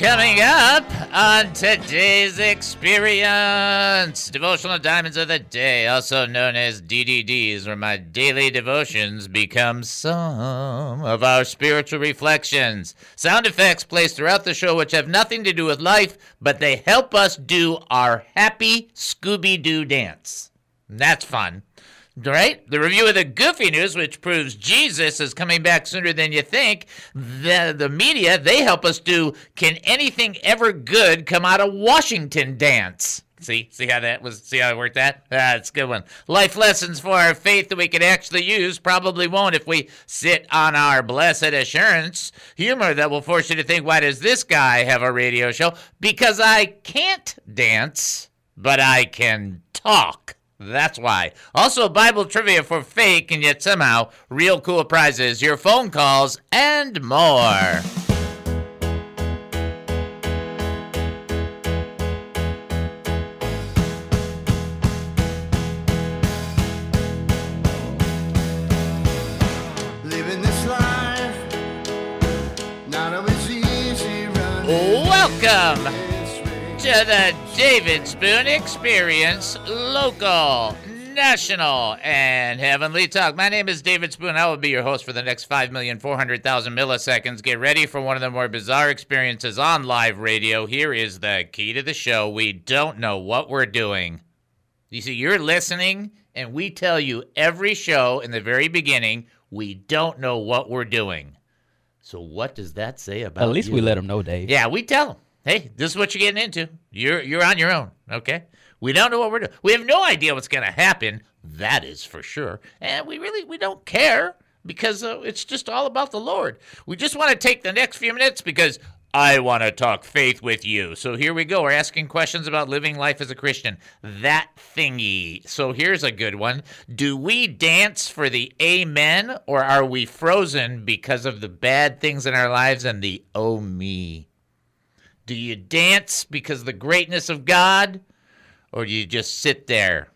Coming up on today's experience, devotional diamonds of the day, also known as DDDs, where my daily devotions become some of our spiritual reflections. Sound effects placed throughout the show, which have nothing to do with life, but they help us do our happy Scooby Doo dance. That's fun right? The review of the Goofy News, which proves Jesus is coming back sooner than you think. The, the media, they help us do Can Anything Ever Good Come Out of Washington Dance? See, see how that was, see how it worked that? That's a good one. Life lessons for our faith that we can actually use probably won't if we sit on our blessed assurance. Humor that will force you to think, why does this guy have a radio show? Because I can't dance, but I can talk. That's why. Also, Bible trivia for fake and yet somehow real cool prizes, your phone calls, and more. Welcome to the David Spoon Experience local, national, and heavenly talk. My name is David Spoon. I will be your host for the next 5,400,000 milliseconds. Get ready for one of the more bizarre experiences on live radio. Here is the key to the show. We don't know what we're doing. You see, you're listening, and we tell you every show in the very beginning, we don't know what we're doing. So what does that say about? At least you? we let them know, Dave. Yeah, we tell them hey, this is what you're getting into. You're you're on your own. Okay. We don't know what we're doing. We have no idea what's going to happen. That is for sure. And we really we don't care because uh, it's just all about the Lord. We just want to take the next few minutes because I want to talk faith with you. So here we go. We're asking questions about living life as a Christian. That thingy. So here's a good one. Do we dance for the amen or are we frozen because of the bad things in our lives and the oh me? Do you dance because of the greatness of God, or do you just sit there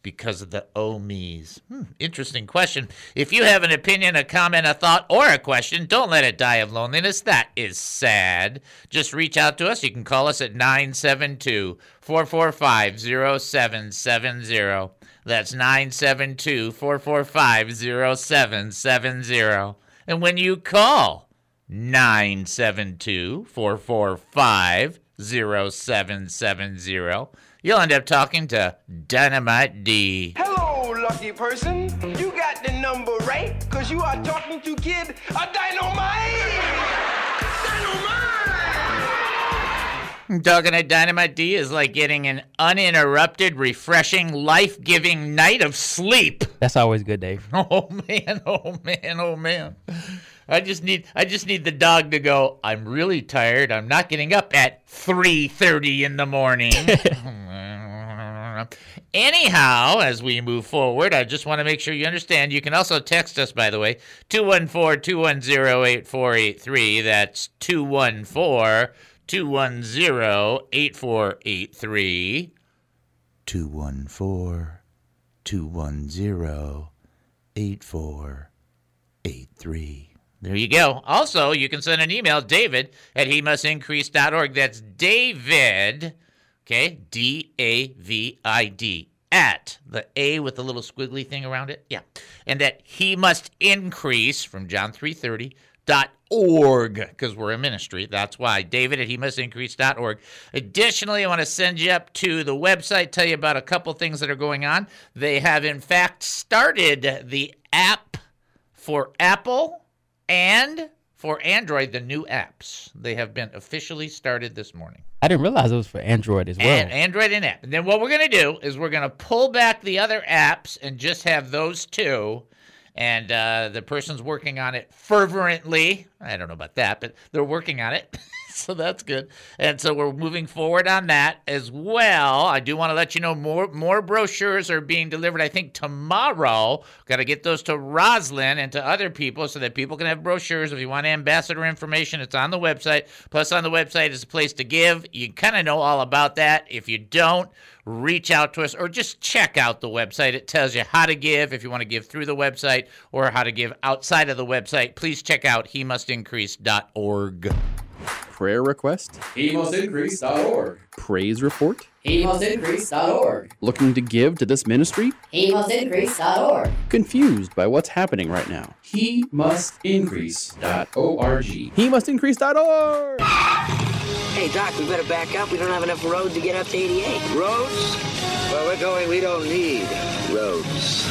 because of the oh me's? Hmm, interesting question. If you have an opinion, a comment, a thought, or a question, don't let it die of loneliness. That is sad. Just reach out to us. You can call us at 972 445 0770. That's 972 445 0770. And when you call, 972 445 0770. You'll end up talking to Dynamite D. Hello, lucky person. You got the number right, because you are talking to Kid a Dynamite. Dynamite! Talking to Dynamite D is like getting an uninterrupted, refreshing, life giving night of sleep. That's always good, Dave. Oh, man. Oh, man. Oh, man. I just need I just need the dog to go, I'm really tired. I'm not getting up at 3:30 in the morning. Anyhow, as we move forward, I just want to make sure you understand. You can also text us, by the way, 214 210 8483. That's 214 210 8483. 214 210 8483. There you go. Also, you can send an email, david at he must increase.org. That's David, okay, D A V I D, at the A with the little squiggly thing around it. Yeah. And that he must increase from John 330 dot org because we're a ministry that's why david at he must increase.org additionally i want to send you up to the website tell you about a couple things that are going on they have in fact started the app for apple and for Android, the new apps they have been officially started this morning. I didn't realize it was for Android as well. And Android and app. And then what we're going to do is we're going to pull back the other apps and just have those two. And uh, the person's working on it fervently. I don't know about that, but they're working on it. so that's good. And so we're moving forward on that as well. I do want to let you know more more brochures are being delivered. I think tomorrow. Got to get those to Roslyn and to other people so that people can have brochures. If you want ambassador information, it's on the website. Plus, on the website is a place to give. You kind of know all about that. If you don't, reach out to us or just check out the website. It tells you how to give if you want to give through the website or how to give outside of the website. Please check out he must increase.org. prayer request, HeMustIncrease.org. praise report, HeMustIncrease.org. looking to give to this ministry, HeMustIncrease.org. confused by what's happening right now. HeMustIncrease.org. He must increase.org. Hey, Doc, we better back up. We don't have enough road to get up to 88. Roads? Where we're going, we don't need roads.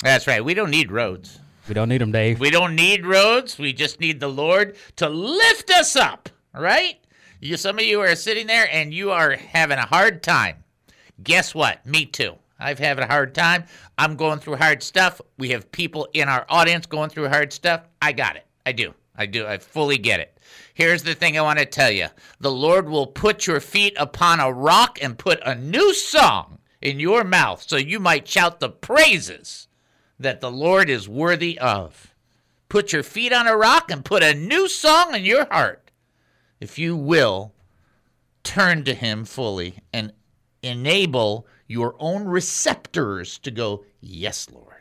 That's right. We don't need roads. We don't need them, Dave. We don't need roads. We just need the Lord to lift us up. right? You, some of you are sitting there and you are having a hard time. Guess what? Me too. I've having a hard time. I'm going through hard stuff. We have people in our audience going through hard stuff. I got it. I do. I do. I fully get it. Here's the thing I want to tell you the Lord will put your feet upon a rock and put a new song in your mouth so you might shout the praises that the Lord is worthy of. Put your feet on a rock and put a new song in your heart. If you will, turn to Him fully and enable your own receptors to go, Yes, Lord.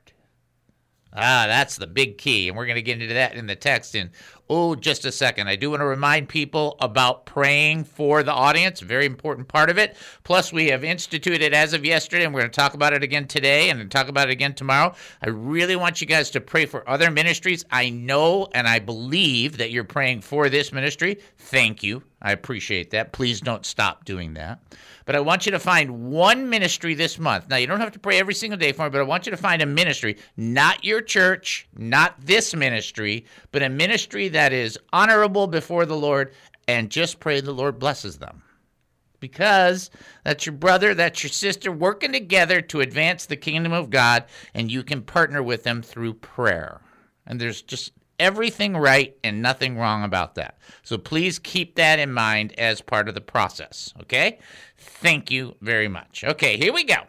Ah, that's the big key. And we're going to get into that in the text in, oh, just a second. I do want to remind people about praying for the audience, very important part of it. Plus, we have instituted as of yesterday, and we're going to talk about it again today and talk about it again tomorrow. I really want you guys to pray for other ministries. I know and I believe that you're praying for this ministry. Thank you. I appreciate that. Please don't stop doing that. But I want you to find one ministry this month. Now, you don't have to pray every single day for it, but I want you to find a ministry, not your church, not this ministry, but a ministry that is honorable before the Lord, and just pray the Lord blesses them. Because that's your brother, that's your sister working together to advance the kingdom of God, and you can partner with them through prayer. And there's just everything right and nothing wrong about that. So please keep that in mind as part of the process, okay? Thank you very much. Okay, here we go.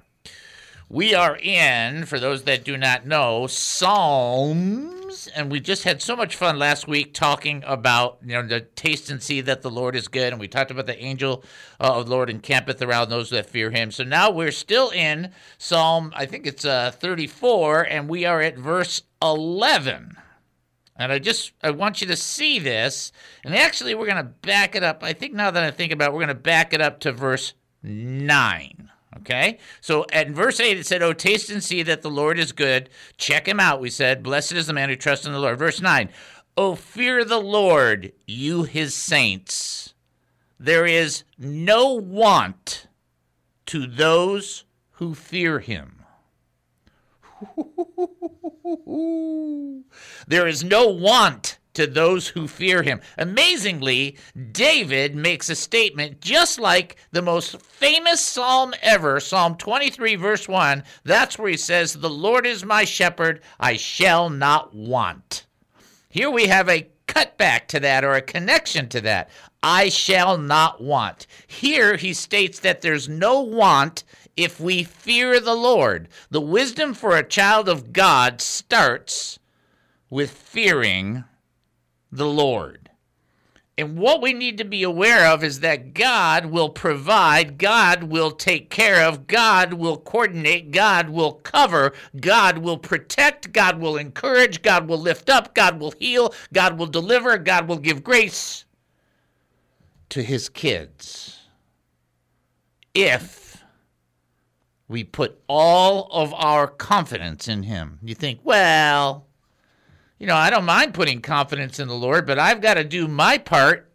We are in, for those that do not know, Psalms, and we just had so much fun last week talking about, you know, the taste and see that the Lord is good, and we talked about the angel uh, of the Lord encampeth around those that fear him. So now we're still in Psalm, I think it's uh, 34, and we are at verse 11. And I just I want you to see this. And actually we're going to back it up. I think now that I think about it, we're going to back it up to verse 9. Okay? So at verse 8 it said, "Oh taste and see that the Lord is good. Check him out." We said, "Blessed is the man who trusts in the Lord." Verse 9, "Oh fear the Lord, you his saints. There is no want to those who fear him." There is no want to those who fear him. Amazingly, David makes a statement just like the most famous psalm ever, Psalm 23, verse 1. That's where he says, The Lord is my shepherd, I shall not want. Here we have a cutback to that or a connection to that. I shall not want. Here he states that there's no want if we fear the Lord. The wisdom for a child of God starts with fearing the Lord. And what we need to be aware of is that God will provide, God will take care of, God will coordinate, God will cover, God will protect, God will encourage, God will lift up, God will heal, God will deliver, God will give grace to his kids. If we put all of our confidence in him. You think, well, you know, I don't mind putting confidence in the Lord, but I've got to do my part.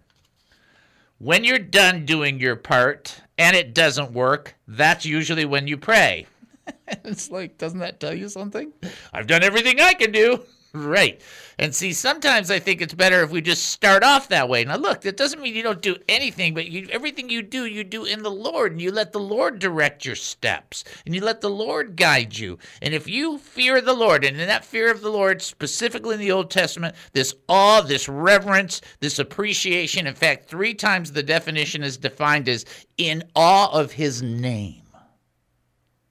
When you're done doing your part and it doesn't work, that's usually when you pray. it's like, doesn't that tell you something? I've done everything I can do. Right. And see, sometimes I think it's better if we just start off that way. Now, look, that doesn't mean you don't do anything, but you, everything you do, you do in the Lord, and you let the Lord direct your steps, and you let the Lord guide you. And if you fear the Lord, and in that fear of the Lord, specifically in the Old Testament, this awe, this reverence, this appreciation, in fact, three times the definition is defined as in awe of his name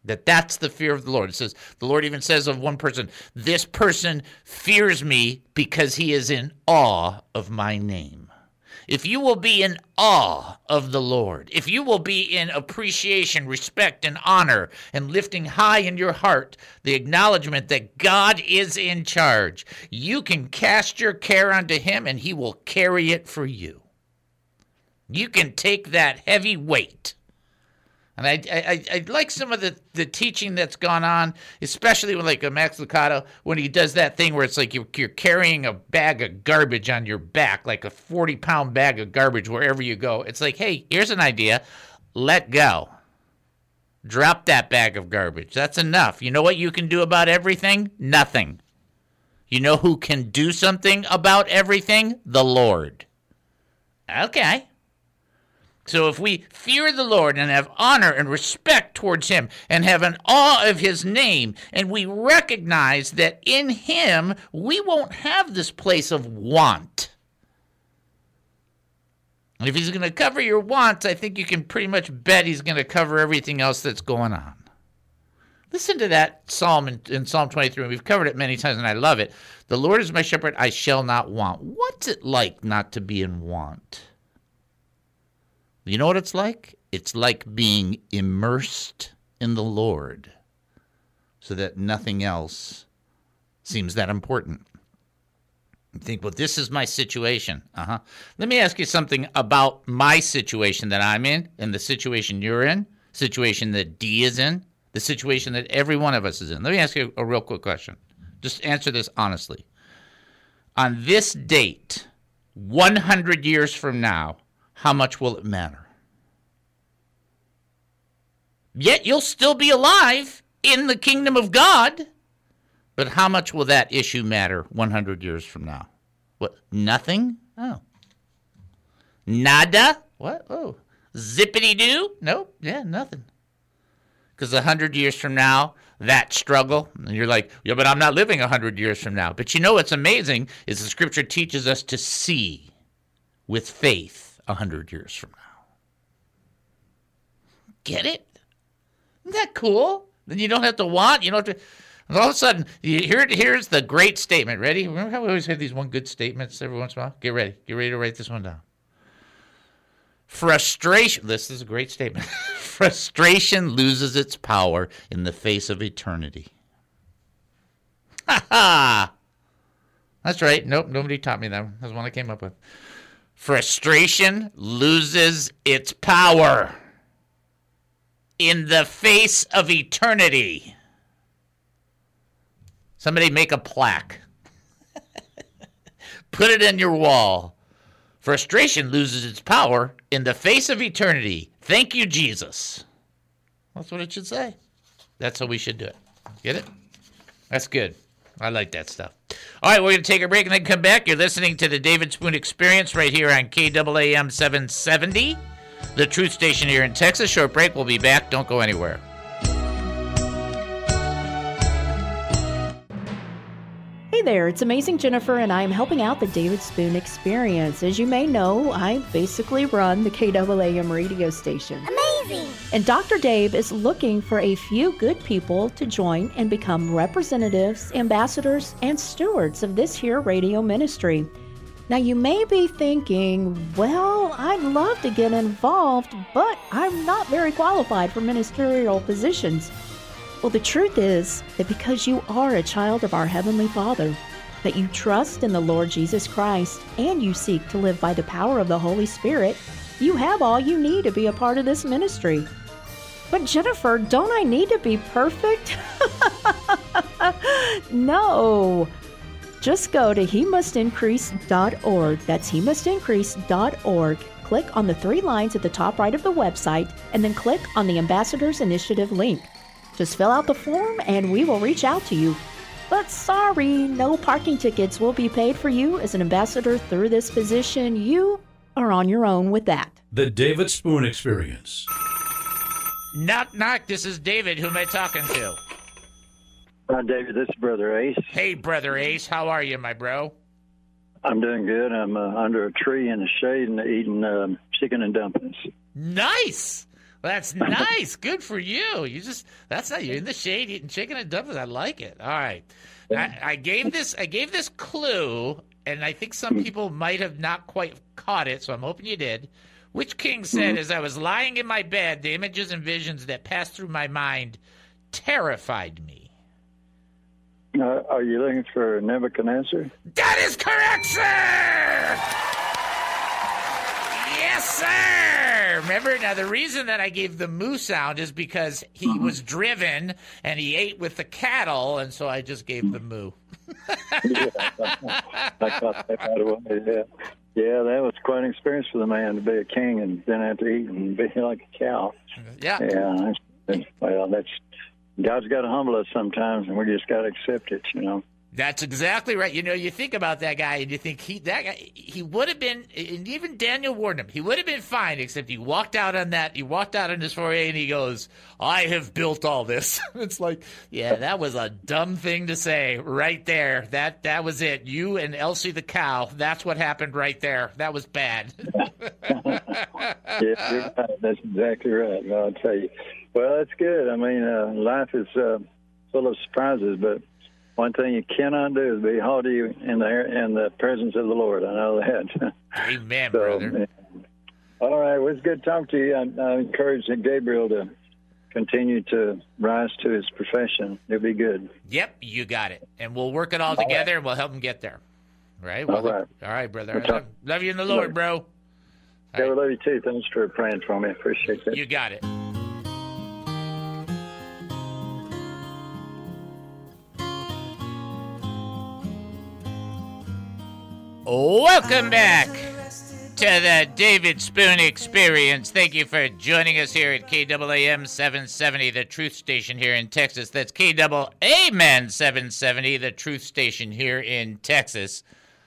that that's the fear of the lord it says the lord even says of one person this person fears me because he is in awe of my name if you will be in awe of the lord if you will be in appreciation respect and honor and lifting high in your heart the acknowledgement that god is in charge you can cast your care unto him and he will carry it for you You can take that heavy weight. And I, I, I like some of the, the teaching that's gone on, especially with like a Max Lucado when he does that thing where it's like you're, you're carrying a bag of garbage on your back, like a 40 pound bag of garbage wherever you go. It's like, hey, here's an idea. Let go. Drop that bag of garbage. That's enough. You know what you can do about everything? Nothing. You know who can do something about everything? The Lord. Okay. So if we fear the Lord and have honor and respect towards him and have an awe of his name and we recognize that in him we won't have this place of want. And if he's going to cover your wants, I think you can pretty much bet he's going to cover everything else that's going on. Listen to that psalm in, in Psalm 23. We've covered it many times and I love it. The Lord is my shepherd, I shall not want. What's it like not to be in want? You know what it's like? It's like being immersed in the Lord so that nothing else seems that important. You think, well, this is my situation. Uh huh. Let me ask you something about my situation that I'm in, and the situation you're in, situation that D is in, the situation that every one of us is in. Let me ask you a real quick question. Just answer this honestly. On this date, 100 years from now, how much will it matter? Yet you'll still be alive in the kingdom of God. But how much will that issue matter 100 years from now? What? Nothing? Oh. Nada? What? Oh. Zippity doo? Nope. Yeah, nothing. Because a 100 years from now, that struggle, and you're like, yeah, but I'm not living a 100 years from now. But you know what's amazing is the scripture teaches us to see with faith 100 years from now. Get it? Isn't that cool? Then you don't have to want, you don't have to. All of a sudden, here, here's the great statement. Ready? Remember how we always have these one good statements every once in a while? Get ready. Get ready to write this one down. Frustration. This is a great statement. Frustration loses its power in the face of eternity. Ha ha! That's right. Nope, nobody taught me that. That's one I came up with. Frustration loses its power in the face of eternity. Somebody make a plaque. Put it in your wall. Frustration loses its power in the face of eternity. Thank you, Jesus. That's what it should say. That's how we should do it. Get it? That's good. I like that stuff. All right, we're going to take a break and then come back. You're listening to the David Spoon Experience right here on KAAM 770, the truth station here in Texas. Short break. We'll be back. Don't go anywhere. There, it's Amazing Jennifer, and I am helping out the David Spoon Experience. As you may know, I basically run the KAAM radio station. Amazing! And Dr. Dave is looking for a few good people to join and become representatives, ambassadors, and stewards of this here radio ministry. Now, you may be thinking, well, I'd love to get involved, but I'm not very qualified for ministerial positions. Well, the truth is that because you are a child of our Heavenly Father, that you trust in the Lord Jesus Christ, and you seek to live by the power of the Holy Spirit, you have all you need to be a part of this ministry. But Jennifer, don't I need to be perfect? no. Just go to he must increase.org. That's he must increase.org. Click on the three lines at the top right of the website and then click on the Ambassadors Initiative link. Just fill out the form and we will reach out to you. But sorry, no parking tickets will be paid for you as an ambassador through this position. You are on your own with that. The David Spoon Experience. Knock, knock. This is David. Who am I talking to? Hi, David. This is Brother Ace. Hey, Brother Ace. How are you, my bro? I'm doing good. I'm uh, under a tree in the shade and eating um, chicken and dumplings. Nice. That's nice. Good for you. You just that's not you're in the shade eating chicken and dumplings. I like it. All right. I, I gave this I gave this clue, and I think some people might have not quite caught it, so I'm hoping you did. Which king said, as I was lying in my bed, the images and visions that passed through my mind terrified me. Uh, are you looking for Nebuchadnezzar? That is correct, sir! Sir. Remember now the reason that I gave the moo sound is because he Mm-hmm. was driven and he ate with the cattle, and so I just gave the moo. I caught that right away. Yeah, yeah, that was quite an experience for the man to be a king and then have to eat and be like a cow. Yeah. Yeah, well, that's God's got to humble us sometimes, and we just got to accept it. You know. That's exactly right. You know, you think about that guy and you think he that guy he would have been and even Daniel warned him, he would have been fine, except he walked out on that he walked out on his foray and he goes, I have built all this. it's like, yeah, that was a dumb thing to say right there. That that was it. You and Elsie the cow, that's what happened right there. That was bad. Yeah, right. That's exactly right. No, I'll tell you. Well, that's good. I mean, uh, life is uh, full of surprises, but one thing you cannot do is be haughty in the in the presence of the Lord. I know that. Amen, So, brother. All right, well, it's good talking to you. I, I encourage Gabriel to continue to rise to his profession. It'll be good. Yep, you got it. And we'll work it all together and we'll help him get there. Right? We'll All right. All right, brother. Talk- love you in the Lord, bro. Yeah, we love you too. Thanks for praying for me. Appreciate that. You got it. Welcome back to the David Spoon Experience. Thank you for joining us here at KAAM 770, the truth station here in Texas. That's KAAM 770, the truth station here in Texas.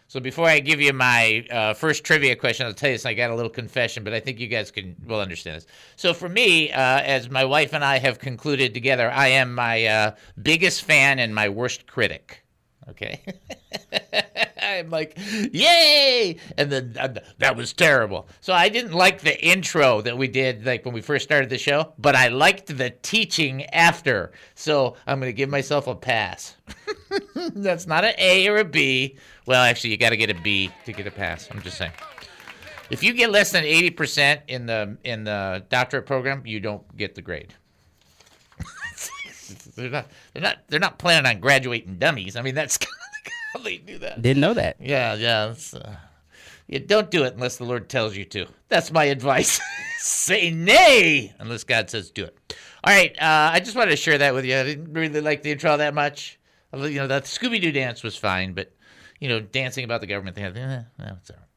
So before I give you my uh, first trivia question, I'll tell you this. I got a little confession, but I think you guys can will understand this. So for me, uh, as my wife and I have concluded together, I am my uh, biggest fan and my worst critic. Okay. I'm like, yay! And then uh, that was terrible. So I didn't like the intro that we did, like when we first started the show, but I liked the teaching after. So I'm going to give myself a pass. That's not an A or a B. Well, actually, you got to get a B to get a pass. I'm just saying. If you get less than 80% in the in the doctorate program, you don't get the grade. They're not they're not they're not planning on graduating dummies. I mean, that's kind of how they do that. Didn't know that. Yeah, yeah. Uh, you don't do it unless the Lord tells you to. That's my advice. Say nay unless God says do it. All right, uh, I just wanted to share that with you. I didn't really like the intro that much. You know, the Scooby Doo dance was fine, but you know, dancing about the government thing, eh, no, it's all right.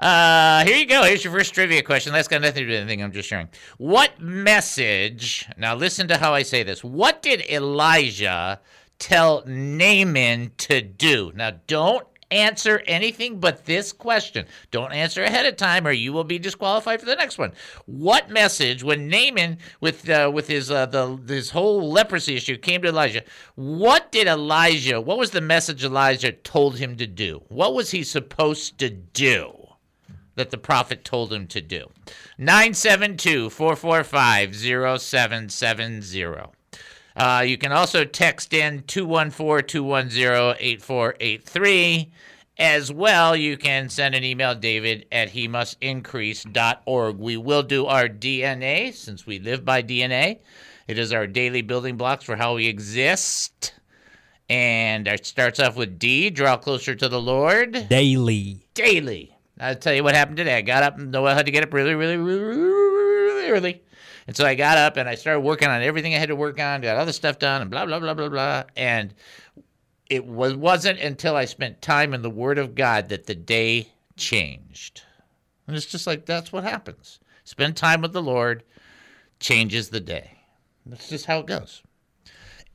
Uh, here you go. Here's your first trivia question. That's got nothing to do with anything. I'm just sharing. What message? Now, listen to how I say this. What did Elijah tell Naaman to do? Now, don't answer anything but this question. Don't answer ahead of time, or you will be disqualified for the next one. What message, when Naaman with uh, with his uh, the his whole leprosy issue came to Elijah? What did Elijah? What was the message Elijah told him to do? What was he supposed to do? That the prophet told him to do. 972 445 0770. Uh, you can also text in 214 210 8483. As well, you can send an email, David, at he must increase.org. We will do our DNA since we live by DNA. It is our daily building blocks for how we exist. And it starts off with D, draw closer to the Lord. Daily. Daily. I'll tell you what happened today. I got up and I had to get up really, really, really, really early. And so I got up and I started working on everything I had to work on, got other stuff done, and blah, blah, blah, blah, blah. And it was, wasn't until I spent time in the Word of God that the day changed. And it's just like that's what happens. Spend time with the Lord, changes the day. That's just how it goes.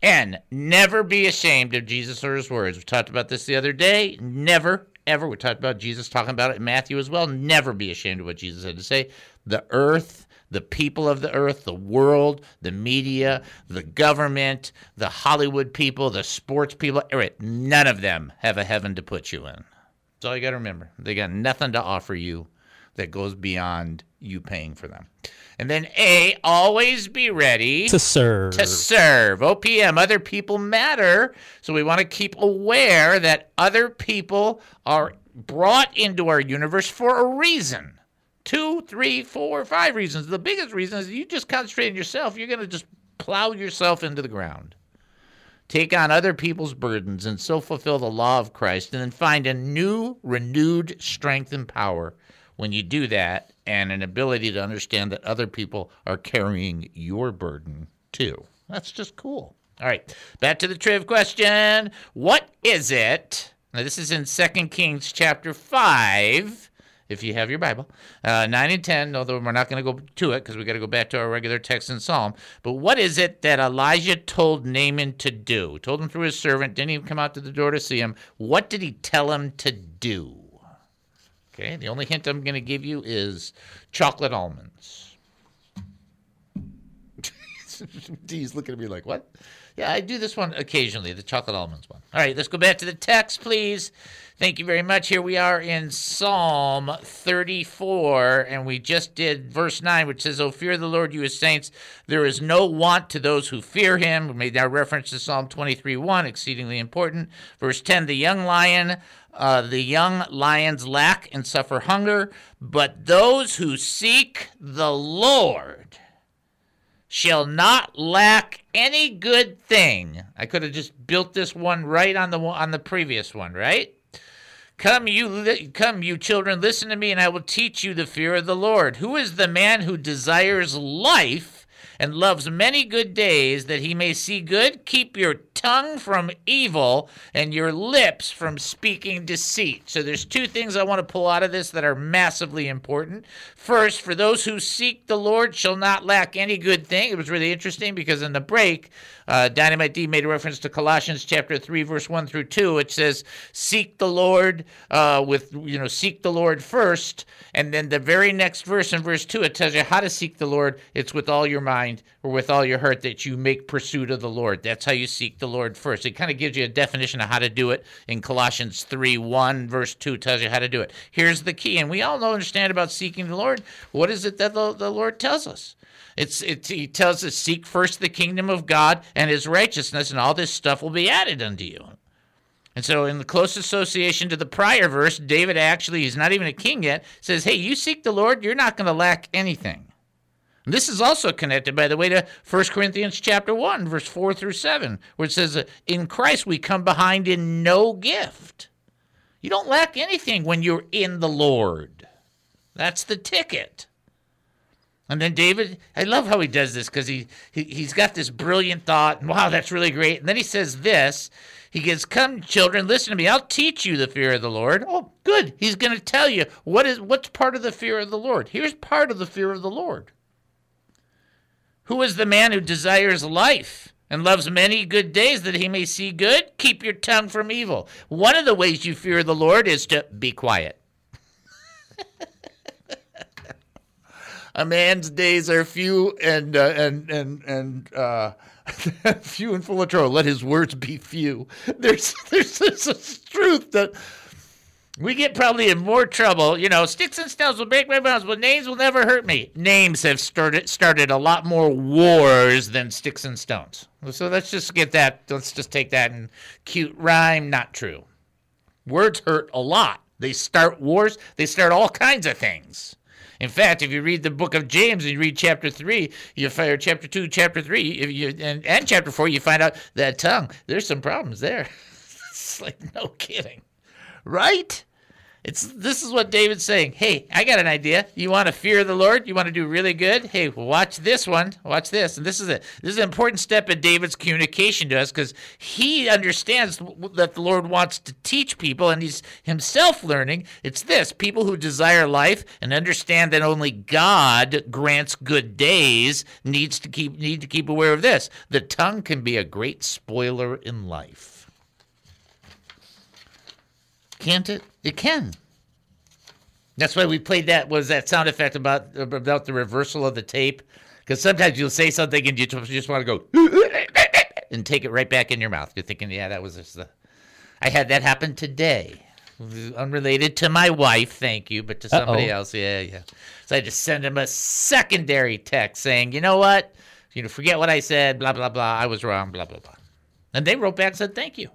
And never be ashamed of Jesus or his words. We talked about this the other day. Never, ever. We talked about Jesus talking about it in Matthew as well. Never be ashamed of what Jesus had to say. The earth, the people of the earth, the world, the media, the government, the Hollywood people, the sports people, none of them have a heaven to put you in. That's all you got to remember. They got nothing to offer you that goes beyond you paying for them. And then A, always be ready To serve. to serve. Oh, OPM, other people matter. So we want to keep aware that other people are brought into our universe for a reason. Two, three, four, five reasons. The biggest reason is you just concentrate on yourself, you're going to just plow yourself into the ground. Take on other people's burdens and so fulfill the law of Christ, and then find a new, renewed strength and power when you do that and an ability to understand that other people are carrying your burden too. That's just cool. All right, back to the triv question. What is it? Now, this is in 2 Kings chapter 5 if you have your Bible. Uh, 9 and 10, although we're not going to go to it because we got to go back to our regular text in Psalm. But what is it that Elijah told Naaman to do? Told him through his servant, didn't even come out to the door to see him. What did he tell him to do? Okay, the only hint I'm going to give you is chocolate almonds. Dee's looking at me like, what? Yeah, I do this one occasionally, the chocolate almonds one. All right, let's go back to the text, please. Thank you very much. Here we are in Psalm 34, and we just did verse 9, which says, Oh, fear the Lord, you his saints. There is no want to those who fear him. We made that reference to Psalm 23 1, exceedingly important. Verse 10, the young lion. Uh, the young lions lack and suffer hunger, but those who seek the Lord shall not lack any good thing. I could have just built this one right on the on the previous one, right? Come you come you children listen to me and I will teach you the fear of the Lord. Who is the man who desires life and loves many good days that he may see good? Keep your tongue from evil and your lips from speaking deceit. So there's two things I want to pull out of this that are massively important. First, for those who seek the Lord shall not lack any good thing. It was really interesting because in the break, uh, Dynamite D made a reference to Colossians chapter 3, verse 1 through 2. It says, Seek the Lord uh, with, you know, seek the Lord first. And then the very next verse in verse 2, it tells you how to seek the Lord. It's with all your mind or with all your heart that you make pursuit of the Lord. That's how you seek the Lord first. It kind of gives you a definition of how to do it in Colossians 3, 1, verse 2 tells you how to do it. Here's the key. And we all know, and understand about seeking the Lord. What is it that the, the Lord tells us? It's, it's he tells us seek first the kingdom of God and his righteousness, and all this stuff will be added unto you. And so, in the close association to the prior verse, David actually, he's not even a king yet, says, Hey, you seek the Lord, you're not going to lack anything. And this is also connected, by the way, to 1 Corinthians chapter 1, verse 4 through 7, where it says, In Christ we come behind in no gift. You don't lack anything when you're in the Lord. That's the ticket. And then David, I love how he does this because he, he, he's got this brilliant thought, and wow, that's really great. And then he says this He goes, Come, children, listen to me. I'll teach you the fear of the Lord. Oh, good. He's going to tell you what is what's part of the fear of the Lord. Here's part of the fear of the Lord. Who is the man who desires life and loves many good days that he may see good? Keep your tongue from evil. One of the ways you fear the Lord is to be quiet. a man's days are few and uh, and and and uh, few and full of trouble. Let his words be few. There's there's this truth that we get probably in more trouble. You know, sticks and stones will break my bones, but names will never hurt me. Names have started started a lot more wars than sticks and stones. So let's just get that. Let's just take that and cute rhyme. Not true. Words hurt a lot. They start wars. They start all kinds of things. In fact, if you read the book of James and you read chapter three, you find chapter two, chapter three, if you and, and chapter four, you find out that tongue. There's some problems there. it's like no kidding, right? It's this is what David's saying. Hey, I got an idea. You want to fear the Lord? You want to do really good? Hey, watch this one. Watch this. And this is it. This is an important step in David's communication to us because he understands that the Lord wants to teach people, and he's himself learning. It's this: people who desire life and understand that only God grants good days needs to keep need to keep aware of this. The tongue can be a great spoiler in life. Can't it? It can. That's why we played that. Was that sound effect about about the reversal of the tape? Because sometimes you'll say something and you just want to go and take it right back in your mouth. You're thinking, yeah, that was just the. I had that happen today, unrelated to my wife. Thank you, but to somebody Uh-oh. else. Yeah, yeah. So I just send him a secondary text saying, you know what, you know, forget what I said. Blah blah blah. I was wrong. Blah blah blah. And they wrote back and said, thank you.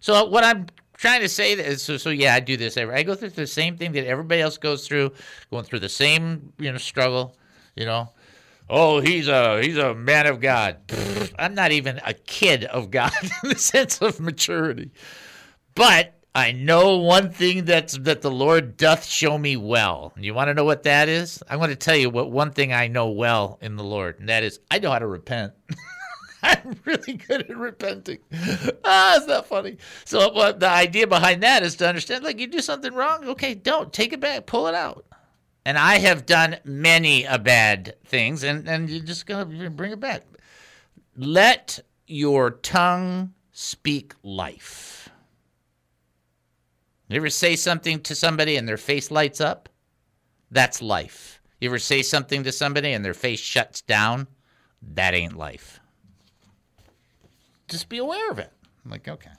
So what I'm trying to say is, so, so yeah, I do this. every- I go through the same thing that everybody else goes through, going through the same you know struggle. You know, oh, he's a he's a man of God. I'm not even a kid of God in the sense of maturity, but I know one thing that's that the Lord doth show me well. You want to know what that is? I want to tell you what one thing I know well in the Lord, and that is I know how to repent. I'm really good at repenting. Ah, it's not funny. So what the idea behind that is to understand, like you do something wrong, okay, don't take it back, pull it out. And I have done many a bad things, and and you're just gonna bring it back. Let your tongue speak life. You ever say something to somebody and their face lights up? That's life. You ever say something to somebody and their face shuts down? That ain't life. Just be aware of it. I'm like, okay. I'm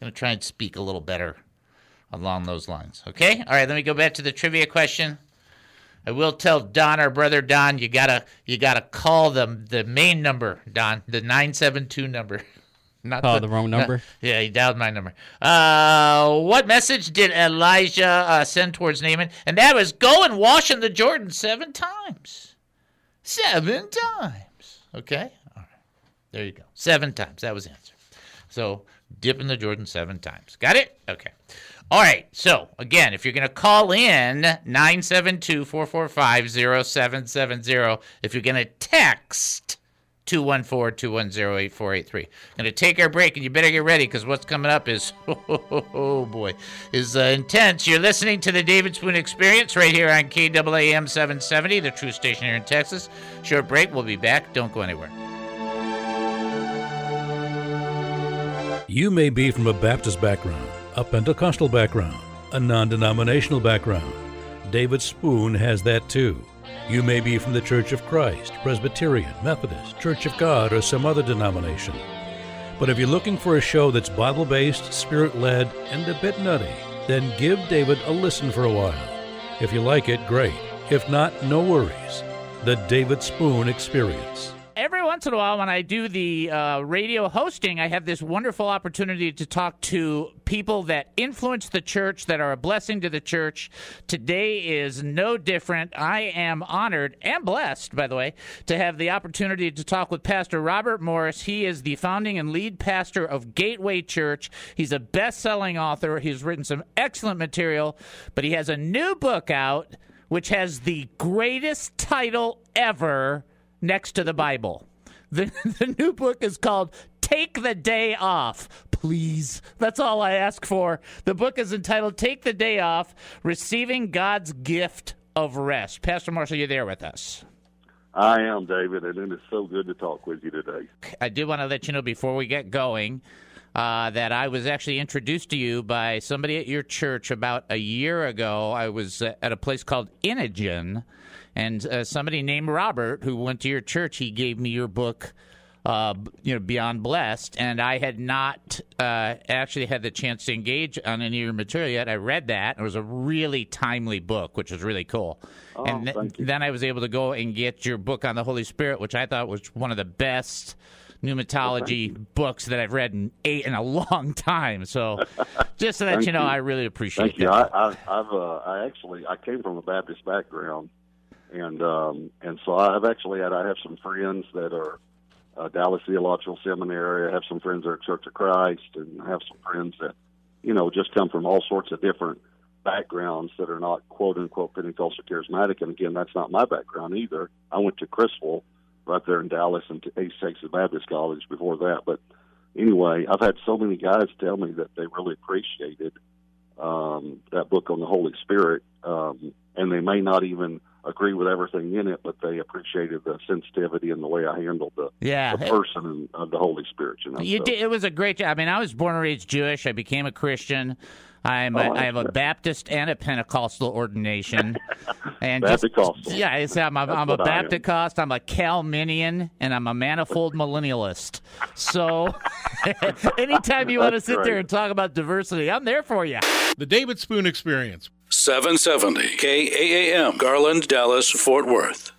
going to try and speak a little better along those lines. Okay? All right, let me go back to the trivia question. I will tell Don, our brother Don, you gotta you gotta call them the main number, Don, the nine seven two number. Not Call the, the wrong number. yeah, he dialed my number. Uh, what message did Elijah uh, send towards Naaman? And that was go and wash in the Jordan seven times. Seven times. Okay. There you go. Seven times. That was the answer. So dip in the Jordan seven times. Got it? Okay. All right. So, again, if you're going to call in 972 445 0770, if you're going to text 214 210 8483. Going to take our break, and you better get ready because what's coming up is, oh, boy, is uh, intense. You're listening to the David Spoon Experience right here on KAAM 770, the true station here in Texas. Short break. We'll be back. Don't go anywhere. You may be from a Baptist background a Pentecostal background, a non denominational background. David Spoon has that too. You may be from the Church of Christ, Presbyterian, Methodist, Church of God, or some other denomination. But if you're looking for a show that's Bible based, spirit led, and a bit nutty, then give David a listen for a while. If you like it, great. If not, no worries. The David Spoon Experience every once in a while, when I do the uh, radio hosting, I have this wonderful opportunity to talk to people that influence the church, that are a blessing to the church. Today is no different. I am honored and blessed, by the way, to have the opportunity to talk with Pastor Robert Morris. He is the founding and lead pastor of Gateway Church. He's a best selling author. He's written some excellent material, but he has a new book out which has the greatest title ever next to the Bible. The, the new book is called Take the Day Off. Please. That's all I ask for. The book is entitled Take the Day Off Receiving God's Gift of Rest. Pastor Morris, you're there with us. I am, David, and it is so good to talk with you today. I do want to let you know before we get going uh, that I was actually introduced to you by somebody at your church about a year ago. I was at a place called Inogen and uh, somebody named Robert who went to your church, he gave me your book. Uh, you know, Beyond Blessed, and I had not uh, actually had the chance to engage on any of your material yet. I read that; it was a really timely book, which was really cool. Oh, and th- then I was able to go and get your book on the Holy Spirit, which I thought was one of the best pneumatology books that I've read in eight in a long time. So, just to let you know, you. I really appreciate Thank you. I, I, I've uh, I actually I came from a Baptist background, and um, and so I've actually had I have some friends that are uh, Dallas Theological Seminary. I have some friends that are Church of Christ, and I have some friends that you know just come from all sorts of different backgrounds that are not quote unquote Pentecostal charismatic. And again, that's not my background either. I went to Criswell right there in Dallas and to East Texas Baptist College before that. But anyway, I've had so many guys tell me that they really appreciated um, that book on the Holy Spirit, um, and they may not even agree with everything in it, but they appreciated the sensitivity and the way I handled the, yeah. the person of the Holy Spirit. You know, you so. did, it was a great job. I mean, I was born and raised Jewish. I became a Christian. I'm oh, a, oh, I have a Baptist and a Pentecostal ordination, and Baptist. Just, yeah, I say I'm a, I'm a Baptist. I'm a Calminian, and I'm a manifold millennialist. So, anytime you want to sit great. there and talk about diversity, I'm there for you. The David Spoon Experience. 770 KAAM, Garland, Dallas, Fort Worth.